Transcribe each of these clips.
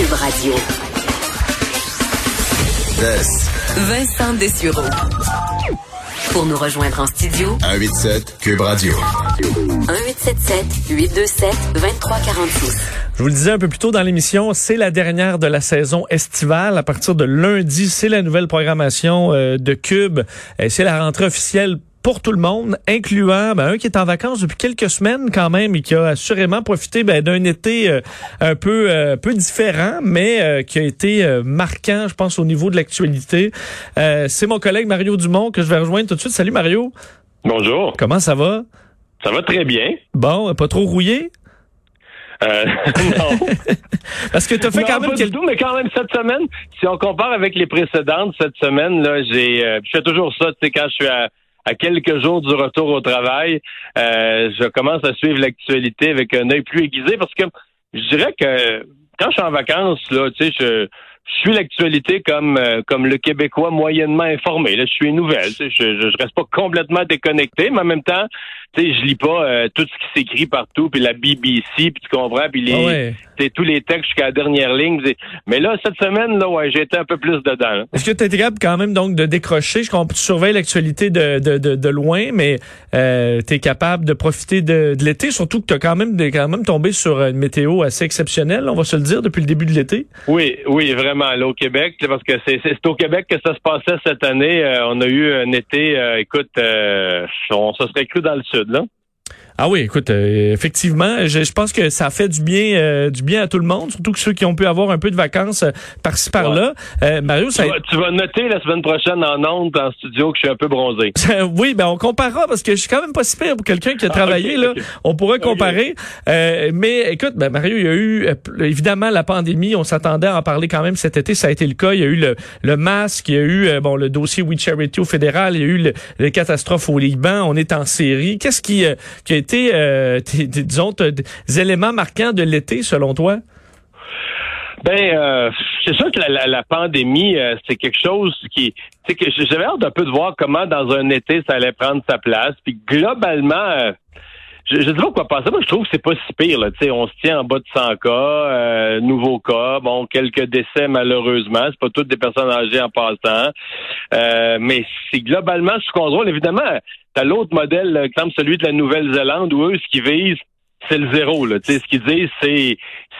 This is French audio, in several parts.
Cube Radio. Vincent Dessureau. Pour nous rejoindre en studio, 187 Cube Radio. 1877 827 2346. Je vous le disais un peu plus tôt dans l'émission, c'est la dernière de la saison estivale. À partir de lundi, c'est la nouvelle programmation euh, de Cube. C'est la rentrée officielle pour tout le monde, incluant ben, un qui est en vacances depuis quelques semaines quand même et qui a assurément profité ben, d'un été euh, un peu euh, peu différent, mais euh, qui a été euh, marquant, je pense, au niveau de l'actualité. Euh, c'est mon collègue Mario Dumont que je vais rejoindre tout de suite. Salut Mario. Bonjour. Comment ça va? Ça va très bien. Bon, pas trop rouillé? Euh, non. Parce que tu as fait Non, quand même quelques... tout, mais quand même cette semaine, si on compare avec les précédentes, cette semaine, là, j'ai, euh, je fais toujours ça, tu sais, quand je suis à, à quelques jours du retour au travail, euh, je commence à suivre l'actualité avec un œil plus aiguisé parce que je dirais que quand je suis en vacances, là, tu sais, je, je suis l'actualité comme euh, comme le Québécois moyennement informé. Là, je suis une nouvelle. Je, je, je reste pas complètement déconnecté, mais en même temps, tu sais, je lis pas euh, tout ce qui s'écrit partout, puis la BBC, puis tu comprends, puis les Ah ouais. tu sais, tous les textes jusqu'à la dernière ligne. Mais là, cette semaine, là, ouais, j'ai été un peu plus dedans. Est-ce que tu es capable quand même donc de décrocher? Je comprends tu surveilles l'actualité de, de, de, de loin, mais euh, tu es capable de profiter de, de l'été, surtout que tu as quand même, quand même tombé sur une météo assez exceptionnelle, on va se le dire, depuis le début de l'été. Oui, oui, vraiment, au Québec, parce que c'est au Québec que ça se passait cette année. Euh, on a eu un été, euh, écoute, euh, on se serait cru dans le sud, là. Ah oui, écoute, euh, effectivement, je, je pense que ça fait du bien euh, du bien à tout le monde, surtout que ceux qui ont pu avoir un peu de vacances euh, par-ci par-là. Euh, Mario, ça Tu vas, tu vas noter la semaine prochaine en ondes, en studio, que je suis un peu bronzé. oui, ben on comparera parce que je suis quand même pas si pire pour quelqu'un qui a Ah, travaillé là. On pourrait comparer. Euh, mais écoute, ben Mario, il y a eu évidemment la pandémie. On s'attendait à en parler quand même cet été. Ça a été le cas. Il y a eu le, le masque, il y a eu bon le dossier We Charity au fédéral, il y a eu le, les catastrophes au Liban. On est en série. Qu'est-ce qui, euh, qui a été, euh, t- t- disons, des éléments marquants de l'été selon toi? Ben, euh, c'est sûr que la, pandémie, euh, c'est quelque chose qui, que j'avais hâte un peu de voir comment dans un été ça allait prendre sa place. Puis globalement, euh, je, je sais pas quoi penser. Moi, je trouve que c'est pas si pire. Là. Tu sais, on se tient en bas de 100 cas, euh, nouveaux cas, bon, quelques décès malheureusement. C'est pas toutes des personnes âgées en passant, Euh, mais c'est globalement sous contrôle. Évidemment, t'as l'autre modèle, exemple celui de la Nouvelle-Zélande, où eux, ce qu'ils visent, c'est le zéro. Là. Tu sais, ce qu'ils disent, c'est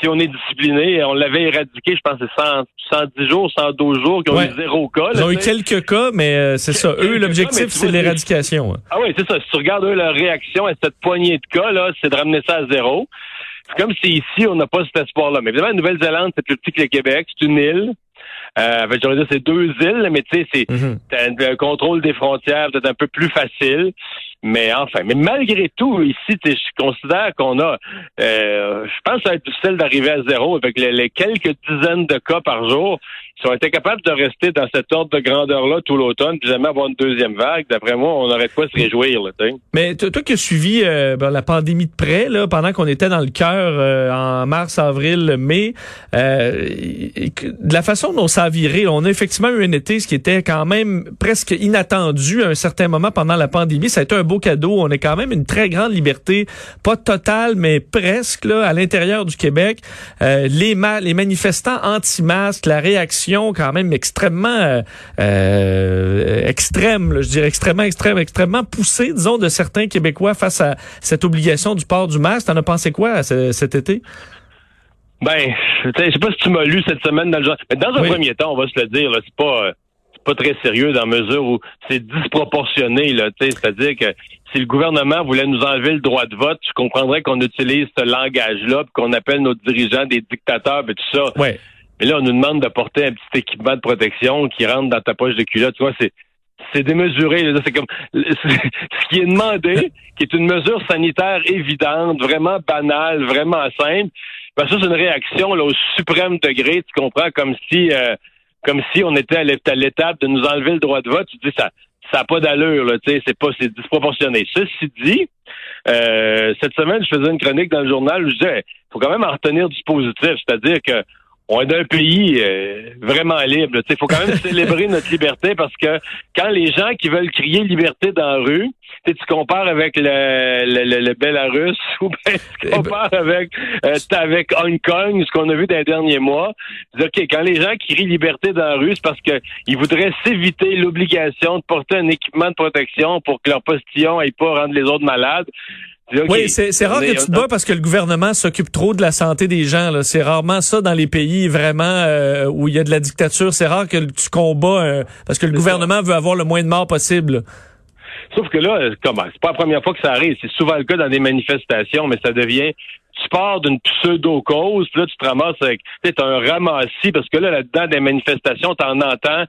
si on est discipliné, on l'avait éradiqué, je pense, c'est 100, 110 jours, 112 jours, qui ont Ouais. eu zéro cas. Ils là, ont eu quelques cas, mais euh, c'est ça. Eux, l'objectif, c'est l'éradication. hein. Ah oui, c'est ça. Si tu regardes eux, leur réaction à cette poignée de cas, là, c'est de ramener ça à zéro. C'est comme si ici, on n'a pas cet espoir-là. Mais évidemment, la Nouvelle-Zélande, c'est plus petit que le Québec. C'est une île. Euh, j'aurais dit, c'est deux îles, mais tu sais, c'est Mhm. t'as un, un contrôle des frontières peut-être un peu plus facile. Mais enfin, mais malgré tout, ici, je considère qu'on a, euh, je pense que ça va être difficile d'arriver à zéro avec les, les quelques dizaines de cas par jour. Si on était capable de rester dans cet ordre de grandeur-là tout l'automne, puis jamais avoir une deuxième vague, d'après moi, on aurait de se réjouir. Mais toi, qui as suivi euh, ben, la pandémie de près, là, pendant qu'on était dans le cœur euh, en mars, avril, mai, euh, de la façon dont ça a viré, on a effectivement eu un été, ce qui était quand même presque inattendu à un certain moment pendant la pandémie. Ça a été un beau cadeau. On a quand même une très grande liberté, pas totale, mais presque là, à l'intérieur du Québec. Euh, les, ma- les manifestants anti-masques, la réaction quand même extrêmement euh, euh, extrême, là, je dirais extrêmement, extrême, extrêmement poussée, disons, de certains Québécois face à cette obligation du port du masque. T'en as pensé quoi ce- cet été? Ben, je sais pas si tu m'as lu cette semaine dans le genre. Mais dans un Oui. premier temps, on va se le dire, c'est pas euh, pas très sérieux dans la mesure où c'est disproportionné, c'est-à-dire que si le gouvernement voulait nous enlever le droit de vote, je comprendrais qu'on utilise ce langage-là, qu'on appelle nos dirigeants des dictateurs, et tout ça. Ouais. Mais là, on nous demande de porter un petit équipement de protection qui rentre dans ta poche de culotte. Tu vois, c'est c'est démesuré. C'est comme ce qui est demandé, qui est une mesure sanitaire évidente, vraiment banale, vraiment simple. ben ça, c'est une réaction là, au suprême degré, tu comprends, comme si euh, comme si on était à l'étape de nous enlever le droit de vote. Tu dis ça ça n'a pas d'allure, là, tu sais, c'est pas c'est disproportionné. Ceci dit, euh, cette semaine, je faisais une chronique dans le journal où je disais faut quand même en retenir du positif, c'est-à-dire que on est un pays euh, vraiment libre. Il faut quand même célébrer notre liberté parce que quand les gens qui veulent crier liberté dans la rue, tu compares avec le, le, le, Belarus ou tu eh ben compares avec euh, avec Hong Kong, ce qu'on a vu dans les derniers mois. OK, quand les gens crient liberté dans la rue, c'est parce qu'ils voudraient s'éviter l'obligation de porter un équipement de protection pour que leur postillon n'aille pas rendre les autres malades oui, c'est rare que tu te bats parce que le gouvernement s'occupe trop de la santé des gens. C'est rarement ça dans les pays vraiment euh, où il y a de la dictature. C'est rare que tu combats euh, parce que le gouvernement veut avoir le moins de morts possible. Sauf que là, comment? C'est pas la première fois que ça arrive. C'est souvent le cas dans des manifestations, mais ça devient tu pars d'une pseudo-cause, là, tu te ramasses avec, tu un ramassis, parce que là, là-dedans, des manifestations, t'en entends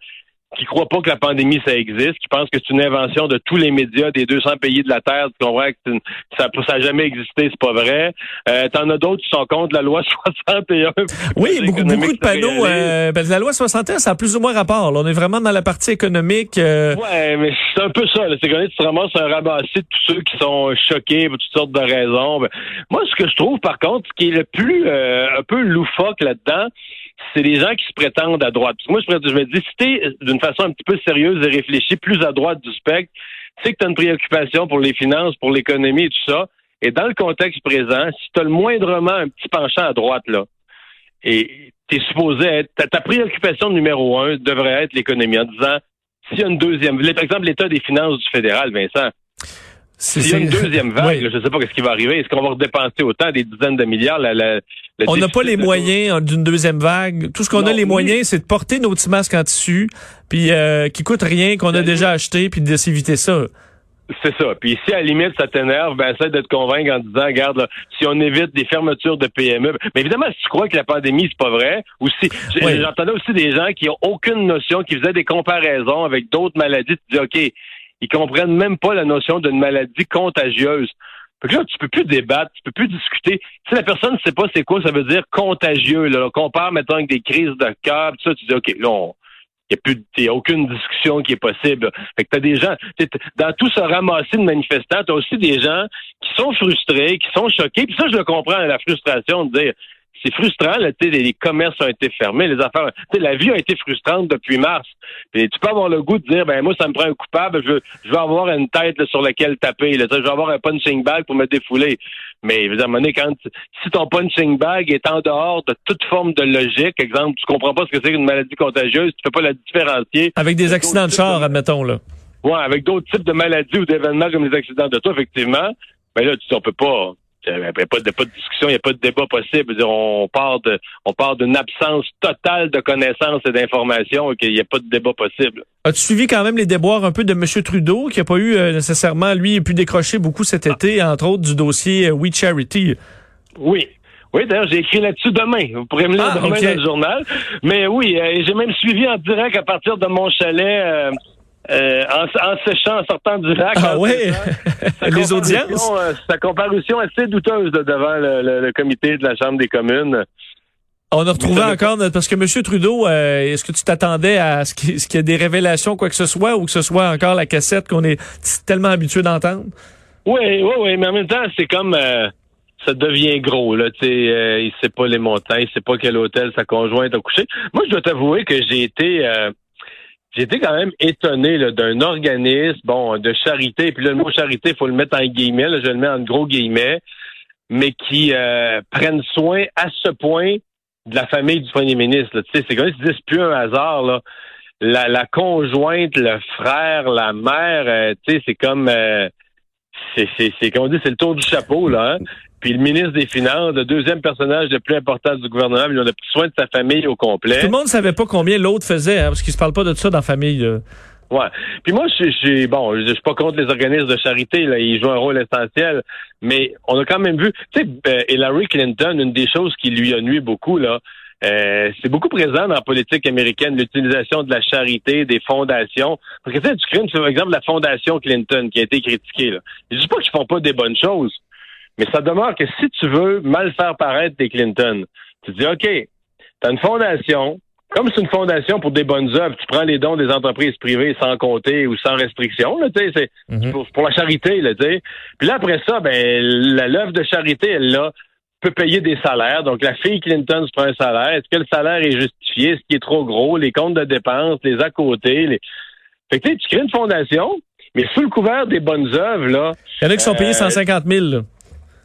qui croient pas que la pandémie, ça existe, qui pensent que c'est une invention de tous les médias des 200 pays de la Terre, tu comprends que ça n'a jamais existé, c'est pas vrai. Euh, T'en as d'autres qui sont contre la loi 61. Oui, beaucoup, beaucoup de panneaux. Euh, ben, la loi 61, ça a plus ou moins rapport. Là. On est vraiment dans la partie économique. Euh... Ouais, mais c'est un peu ça. C'est quand tu ramasses un ramassis de tous ceux qui sont choqués pour toutes sortes de raisons. Ben, moi, ce que je trouve, par contre, ce qui est le plus euh, un peu loufoque là-dedans, c'est des gens qui se prétendent à droite. moi, je, me dis, si t'es d'une façon un petit peu sérieuse et réfléchie, plus à droite du spectre, tu sais que tu as une préoccupation pour les finances, pour l'économie et tout ça. Et dans le contexte présent, si tu as le moindrement un petit penchant à droite, là, et tu es supposé être, ta, ta, préoccupation numéro un devrait être l'économie, en disant, s'il y a une deuxième, par exemple, l'état des finances du fédéral, Vincent, s'il y a une deuxième vague, je ne sais pas ce qui va arriver. Est-ce qu'on va dépenser autant, des dizaines de milliards? on n'a pas les moyens d'une deuxième vague. Tout ce qu'on a les moyens, c'est de porter nos petits masques en tissu, puis euh, qui coûtent rien, qu'on a déjà acheté, puis de s'éviter ça. C'est ça. Puis si à la limite ça t'énerve, ben essaie de te convaincre en disant, regarde, si on évite des fermetures de PME. Mais évidemment, si tu crois que la pandémie c'est pas vrai, ou si j'entendais aussi des gens qui ont aucune notion, qui faisaient des comparaisons avec d'autres maladies, tu dis ok, ils comprennent même pas la notion d'une maladie contagieuse. Fait que là, tu peux plus débattre, tu peux plus discuter. Si la personne ne sait pas c'est quoi, ça veut dire contagieux. Là, compare, mettons, avec des crises de cœur, tout ça, tu dis, OK, là, il n'y a a aucune discussion qui est possible. Fait que t'as des gens, dans tout ce ramassis de manifestants, t'as aussi des gens qui sont frustrés, qui sont choqués. Puis ça, je le comprends, la frustration de dire, c'est frustrant, là, les commerces ont été fermés, les affaires, la vie a été frustrante depuis mars. Et tu peux avoir le goût de dire, ben moi, ça me prend un coupable, je veux, je veux avoir une tête sur laquelle taper, là, je veux avoir un punching bag pour me défouler. Mais moment donné, quand si ton punching bag est en dehors de toute forme de logique, exemple, tu comprends pas ce que c'est qu'une maladie contagieuse, tu peux pas la différencier. Avec des accidents de char, admettons, là. Ouais, avec d'autres types de maladies ou d'événements comme les accidents de toi, effectivement. Ben là, tu on peut pas il n'y a pas de, pas de discussion, il n'y a pas de débat possible. on part de, on part d'une absence totale de connaissances et d'informations et qu'il n'y a pas de débat possible. As-tu suivi quand même les déboires un peu de M. Trudeau, qui n'a pas eu euh, nécessairement, lui, pu décrocher beaucoup cet été, entre autres du dossier euh, We Charity? Oui. Oui, d'ailleurs, j'ai écrit là-dessus demain. Vous pourrez me lire ah, demain dans le journal. Mais oui, euh, j'ai même suivi en direct à partir de mon chalet euh, en, en, séchant, en sortant du lac. Ah oui? Les audiences? Euh, sa comparution assez douteuse devant le, comité de la Chambre des communes. On a retrouvé encore, parce que M. Trudeau, euh, est-ce que tu t'attendais à ce qu'il y ait des révélations, quoi que ce soit, ou que ce soit encore la cassette qu'on est tellement habitué d'entendre? Oui, oui, oui, mais en même temps, c'est comme... ça devient gros, là, tu sais, il sait pas les montants, il sait pas quel hôtel sa conjointe a couché. Moi, je dois t'avouer que j'ai été J'étais quand même étonné d'un organisme, bon, de charité, puis là, le mot charité, il faut le mettre en guillemets, là, je le mets en gros guillemets, mais qui euh, prennent soin à ce point de la famille du premier ministre. Tu sais, c'est comme si plus un hasard, là. La, la conjointe, le frère, la mère, euh, tu sais, c'est comme... Euh, c'est, c'est, c'est, comme on dit, c'est le tour du chapeau, là. Hein? Puis le ministre des Finances, le deuxième personnage le plus important du gouvernement, il a pris soin de sa famille au complet. Tout le monde ne savait pas combien l'autre faisait, hein, parce qu'il se parle pas de ça dans la famille. Ouais. Puis moi, je suis bon, je suis pas contre les organismes de charité, là, ils jouent un rôle essentiel, mais on a quand même vu, tu sais, ben, Hillary Clinton, une des choses qui lui a nuit beaucoup là, euh, c'est beaucoup présent dans la politique américaine, l'utilisation de la charité, des fondations. Parce que tu sais, tu crées, par exemple, la fondation Clinton qui a été critiquée. Là. Je dis pas qu'ils font pas des bonnes choses, Mais ça demeure que si tu veux mal faire paraître des Clinton, tu dis, OK, tu as une fondation, comme c'est une fondation pour des bonnes œuvres, tu prends les dons des entreprises privées sans compter ou sans restriction, là, tu sais, c'est Mhm. pour, pour la charité, là, tu sais. Puis là, après ça, ben, la- l'œuvre de charité, elle, là, peut payer des salaires. Donc, la fille Clinton se prend un salaire. Est-ce que le salaire est justifié? Est-ce qu'il est trop gros? Les comptes de dépenses, les à côté, les... Fait que, tu sais, tu crées une fondation, mais sous le couvert des bonnes œuvres, là, Il y en a qui sont payés Euh, 150 000. là.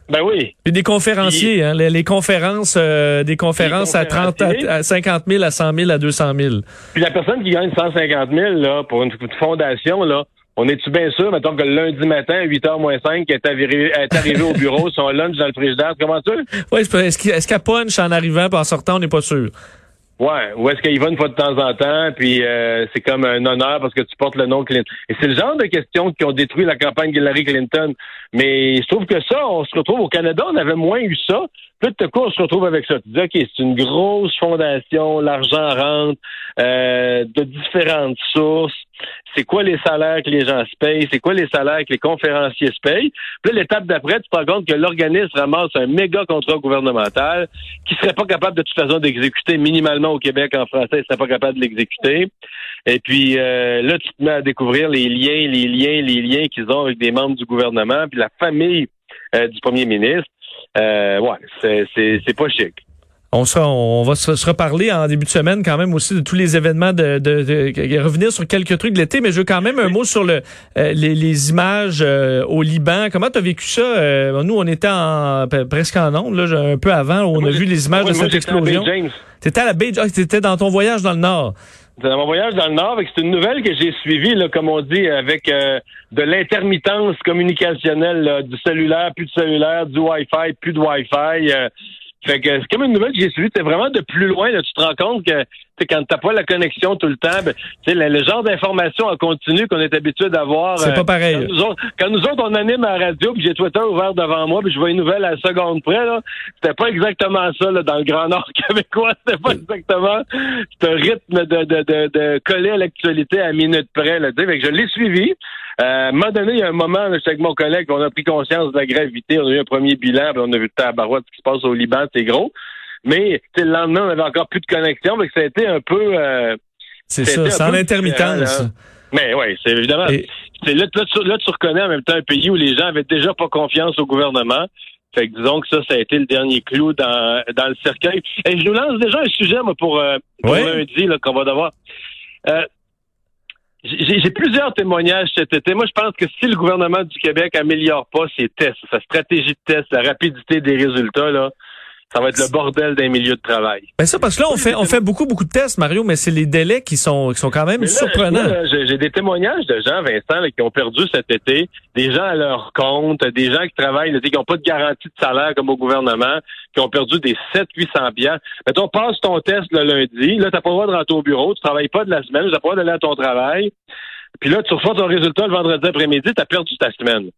Ben oui, Puis des conférenciers, hein, les, les conférences, euh, des conférences à 30, conférenciers. à, à 50 000, à 100 000, à 200 000. Puis la personne qui gagne 150 000 là, pour une, fondation, là, on est-tu bien sûr, mettons que le lundi matin, 8h moins 5, elle est arrivé, elle est arrivé au bureau, son lunch dans le frigidaire, comment est-ce qu'il- est-ce qu'elle punch en arrivant et en sortant, on n'est pas sûr. Ouais, ou est-ce qu'il va une fois de temps en temps, puis euh, c'est comme un honneur parce que tu portes le nom Clinton. Et c'est le genre de questions qui ont détruit la campagne d'Hillary Clinton. Mais je trouve que ça, on se retrouve au Canada, on avait moins eu ça. Puis de coup, on se retrouve avec ça. Tu dis, OK, c'est une grosse fondation, l'argent rentre euh, de différentes sources. C'est quoi les salaires que les gens se payent? C'est quoi les salaires que les conférenciers se payent? Puis l'étape d'après, tu te rends compte que l'organisme ramasse un méga contrat gouvernemental qui serait pas capable de toute façon d'exécuter minimalement au Québec en français, il serait pas capable de l'exécuter. Et puis euh, là, tu te mets à découvrir les liens, les liens, les liens qu'ils ont avec des membres du gouvernement, puis la famille euh, du premier ministre. Euh, ouais, c'est pas chic. On, sera, on va se, reparler en début de semaine quand même aussi de tous les événements, de, de, de- revenir sur quelques trucs de l'été, mais je veux quand même un mot sur le, euh, les, les images euh, au Liban. Comment tu as vécu ça? Euh, nous, on était en, presque en ondes, là, un peu avant, où on Moi, a vu les images moi, de moi, cette Bay explosion. James. T'étais à la baie, ah, t'étais dans ton voyage dans le Nord. Dans mon voyage dans le Nord, c'est une nouvelle que j'ai suivie, là, comme on dit, avec euh, de l'intermittence communicationnelle, là, du cellulaire, plus de cellulaire, du Wi-Fi, plus de Wi-Fi. Euh, fait que c'est comme une nouvelle que j'ai suivie. C'est vraiment de plus loin. Là, tu te rends compte que quand t'as pas la connexion tout le temps, ben, tu sais, le, le genre d'information en continu qu'on est habitué d'avoir. C'est euh, pas pareil. Quand nous, autres, quand nous autres, on anime à la radio, puis j'ai Twitter ouvert devant moi, puis je vois une nouvelle à la seconde près, là. C'était pas exactement ça, là, dans le Grand Nord québécois. C'était pas exactement ce rythme de, de, de, de coller à l'actualité à minute près, là. Fait que je l'ai suivi. Euh, à un moment donné, il y a un moment, là, j'étais avec mon collègue, on a pris conscience de la gravité, on a eu un premier bilan, puis on a vu tabarouette ce qui se passe au Liban, c'est gros. Mais le lendemain, on avait encore plus de connexion, donc ça a été un peu... euh, C'est ça, sans l'intermittence. mais oui, c'est évidemment. Et- là, là, tu, là, tu reconnais en même temps un pays où les gens avaient déjà pas confiance au gouvernement. Fait que disons que ça, ça a été le dernier clou dans, dans le cercueil. Et je nous lance déjà un sujet, moi, pour, euh, pour lundi, qu'on va devoir. Euh, j'ai plusieurs témoignages cet été. Moi, je pense que si le gouvernement du Québec améliore pas ses tests, sa stratégie de test, la rapidité des résultats, là, ça va être le bordel d'un milieu de travail. Ben ça, parce que là, on fait, on fait beaucoup, beaucoup de tests, Mario, mais c'est les délais qui sont, qui sont quand même là, surprenants. J'ai des témoignages de gens, Vincent, là, qui ont perdu cet été, des gens à leur compte, des gens qui travaillent, là, qui n'ont pas de garantie de salaire comme au gouvernement, qui ont perdu des 700-800 biens. Mettons, passe ton test le lundi, là, t'as pas le droit de rentrer au bureau, tu travailles pas de la semaine, tu n'as pas le droit d'aller à ton travail. Puis là, tu reçois ton résultat le vendredi après-midi, tu as perdu ta semaine.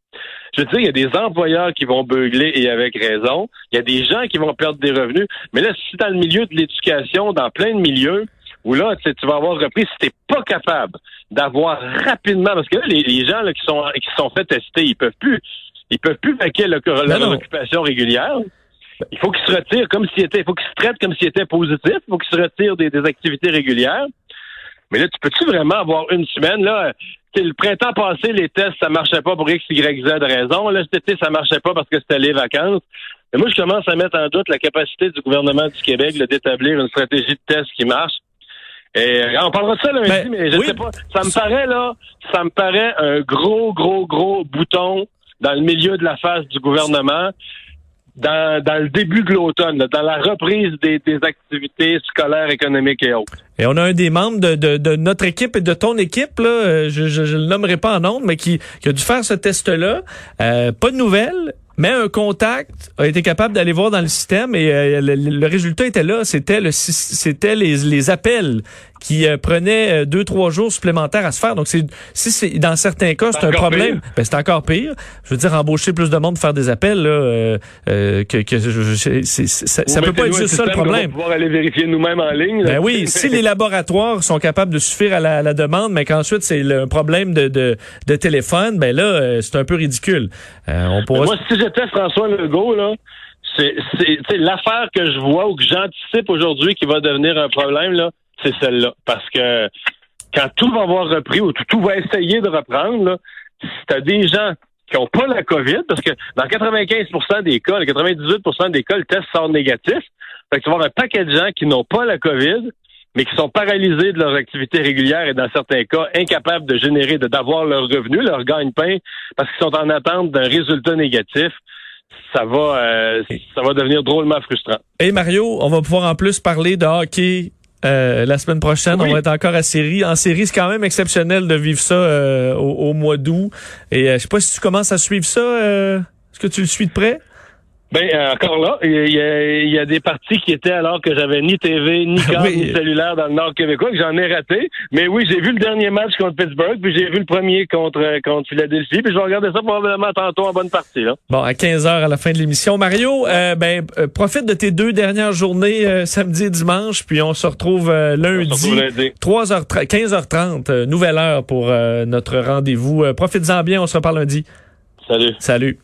Je veux dire, il y a des employeurs qui vont beugler et avec raison. Il y a des gens qui vont perdre des revenus. Mais là, si dans le milieu de l'éducation, dans plein de milieux, où là, tu sais, tu vas avoir repris, si t'es pas capable d'avoir rapidement, parce que là, les, les gens là, qui sont qui sont fait tester, ils peuvent plus, ils peuvent plus vaquer leur, leur occupation régulière. Il faut qu'ils se retirent comme s'ils étaient, il faut qu'ils se traitent comme s'ils étaient positifs, il faut qu'ils se retirent des, des activités régulières. Mais là, tu peux-tu vraiment avoir une semaine, là? Le printemps passé, les tests, ça marchait pas pour X, Y, Z raison. Là, cet été, ça marchait pas parce que c'était les vacances. Mais moi, je commence à mettre en doute la capacité du gouvernement du Québec d'établir une stratégie de test qui marche. Et euh, on parlera de ça lundi, Ben, mais je oui. sais pas. Ça me paraît, là, ça me paraît un gros, gros, gros bouton dans le milieu de la face du gouvernement dans, dans le début de l'automne, dans la reprise des, des activités scolaires, économiques et autres. Et on a un des membres de, de, de notre équipe et de ton équipe, là, euh, je, je, le nommerai pas en nom, mais qui, qui a dû faire ce test-là. Euh, pas de nouvelles, mais un contact a été capable d'aller voir dans le système et euh, le, le résultat était là. C'était le, c'était les, les appels qui euh, prenait euh, deux, trois jours supplémentaires à se faire. Donc, c'est si c'est dans certains cas, c'est un problème. Ben, c'est encore pire. Je veux dire, embaucher plus de monde, faire des appels, là, euh, euh, que, que je- je- ça, ça peut pas être juste ça le problème. pouvoir aller vérifier nous-mêmes en ligne. là. Ben oui, si les laboratoires sont capables de suffire à la, à la demande, mais qu'ensuite c'est le- un problème de, de, de téléphone, ben là, euh, c'est un peu ridicule. Euh, on pourra... Moi, si j'étais François Legault, là, c'est l'affaire que je vois ou que j'anticipe aujourd'hui qui va devenir un problème, là, c'est celle-là. Parce que quand tout va avoir repris ou tout, va essayer de reprendre, là, si t'as des gens qui n'ont pas la COVID, parce que dans 95% des cas, le 98% des cas, le test sort négatif. Fait que tu vas avoir un paquet de gens qui n'ont pas la COVID, mais qui sont paralysés de leur activité régulière et dans certains cas incapables de générer, d'avoir leur revenu, leur gagne-pain, parce qu'ils sont en attente d'un résultat négatif. Ça va, euh, ça va devenir drôlement frustrant. Et Mario, on va pouvoir en plus parler de hockey. Euh, la semaine prochaine, Oui. on va être encore à série. En série, c'est quand même exceptionnel de vivre ça euh, au, au mois d'août. Et euh, je sais pas si tu commences à suivre ça. euh, Est-ce que tu le suis de près? Ben euh, encore là, il y, y a des parties qui étaient alors que j'avais ni TV, ni câble, Oui. ni cellulaire dans le Nord québécois, que j'en ai raté. Mais oui, j'ai vu le dernier match contre Pittsburgh, puis j'ai vu le premier contre euh, contre Philadelphie, puis je vais regarder ça probablement tantôt en bonne partie là. Bon, à 15 heures à la fin de l'émission. Mario, euh, ben euh, profite de tes deux dernières journées, samedi et dimanche, puis on se retrouve lundi. On se retrouve lundi. 3h30, 15h30, euh, nouvelle heure pour notre rendez-vous. Profites-en bien, on se reparle lundi. Salut. Salut.